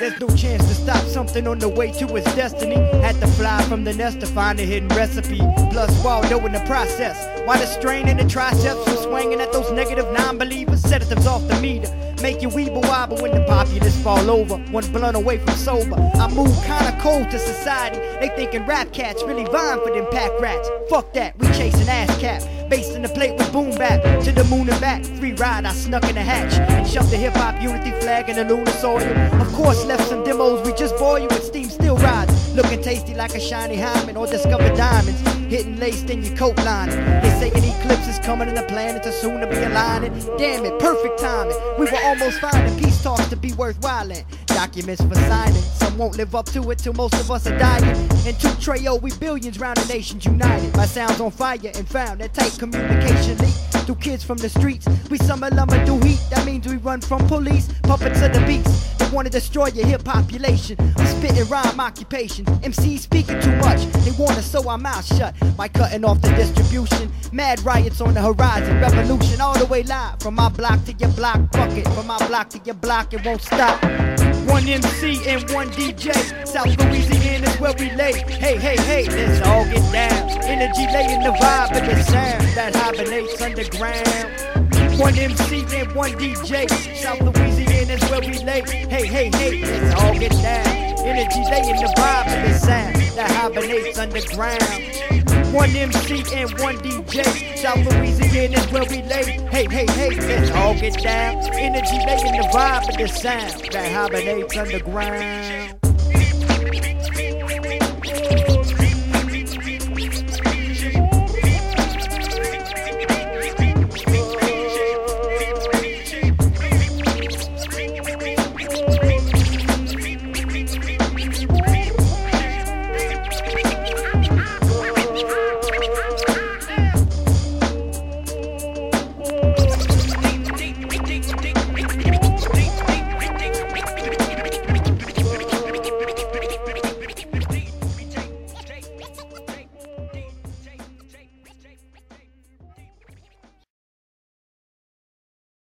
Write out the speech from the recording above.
There's no chance to stop something on the way to its destiny. Had to fly from the nest to find a hidden recipe. Plus, Waldo in the process. Why the strain in the triceps from swinging at those negative non believers? Sedatives off the meter. Make you weeble wobble when the populace fall over. One blunt away from sober. I move kinda cold to society. They thinking rap cats really vying for them pack rats. Fuck that, we chasing ass cap. Based in the plate with boom bap. To the moon and back. Free ride, I snuck in the hatch. And shoved the hip hop unity flag in the lunar soil. Of course, left some demos, we just bore you with steam still rides. Looking tasty like a shiny hymen or discovered diamonds. Hitting laced in your coat lining. They say an eclipse is coming and the planets are soon to be aligning. Damn it, perfect timing. We were almost finding peace talks to be worthwhile. Documents for signing. Some won't live up to it till most of us are dying. And two Treo, we billions round the nations united. My sound's on fire and found that tight communication leak through kids from the streets. We summer lumber do heat. That means we run from police, puppets of the beast. They wanna destroy your hip population. I'm spitting rhyme occupation. MCs speaking too much. They wanna sew our mouth shut by cutting off the distribution. Mad riots on the horizon. Revolution all the way live. From my block to your block. Fuck it. From my block to your block. It won't stop. One MC and one DJ. South Louisiana's where we lay. Hey, hey, hey, let's all get down. Energy laying the vibe and the sound that hibernates underground. One MC and one DJ. South Louisiana's where we lay. Hey, hey, hey, let's all get down. Energy laying the vibe and the sound that hibernates underground. One MC and one DJ. South Louisiana's where we lay. Hey, hey, hey, let's all get down. Energy laying the vibe and the sound that hibernates underground.